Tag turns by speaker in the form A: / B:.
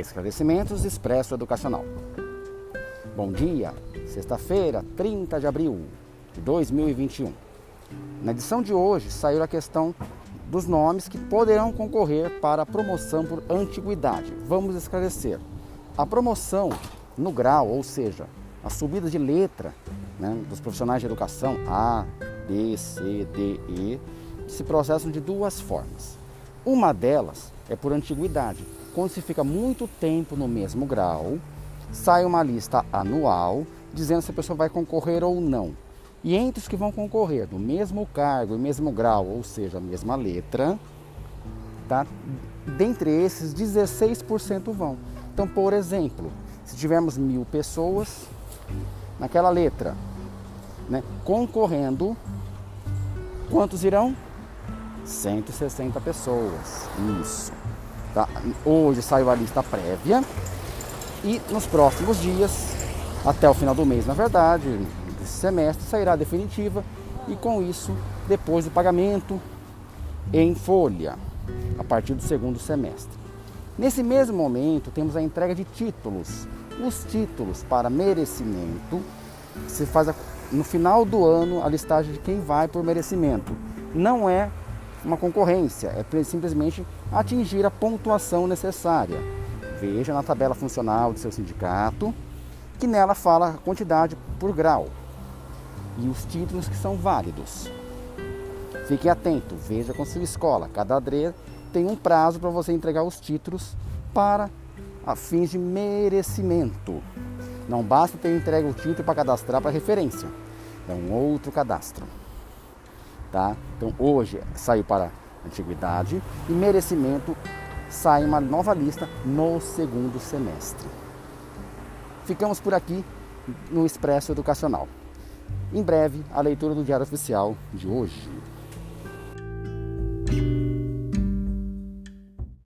A: Esclarecimentos Expresso Educacional. Bom dia, sexta-feira, 30 de abril de 2021. Na edição de hoje saiu a questão dos nomes que poderão concorrer para a promoção por antiguidade. Vamos esclarecer. A promoção no grau, ou seja, a subida de letra né, dos profissionais de educação A, B, C, D, E, se processam de duas formas. Uma delas é por antiguidade. Quando se fica muito tempo no mesmo grau, sai uma lista anual dizendo se a pessoa vai concorrer ou não. E entre os que vão concorrer do mesmo cargo e mesmo grau, ou seja, a mesma letra, tá? dentre esses, 16% vão. Então, por exemplo, se tivermos mil pessoas naquela letra, né, concorrendo, quantos irão? 160 pessoas. Isso. Tá? Hoje saiu a lista prévia e nos próximos dias, até o final do mês, na verdade, semestre sairá a definitiva e com isso, depois do pagamento em folha, a partir do segundo semestre. Nesse mesmo momento, temos a entrega de títulos. Os títulos para merecimento se faz no final do ano a listagem de quem vai por merecimento. Não é uma concorrência, é simplesmente atingir a pontuação necessária. Veja na tabela funcional do seu sindicato, que nela fala a quantidade por grau e os títulos que são válidos. Fique atento, veja com sua escola. Cada ADRE tem um prazo para você entregar os títulos para fins de merecimento. Não basta ter entregue o título para cadastrar para referência. É um outro cadastro. Tá? Então hoje saiu para antiguidade e merecimento sai uma nova lista no segundo semestre. Ficamos por aqui no Expresso Educacional. Em breve, a leitura do Diário Oficial de hoje.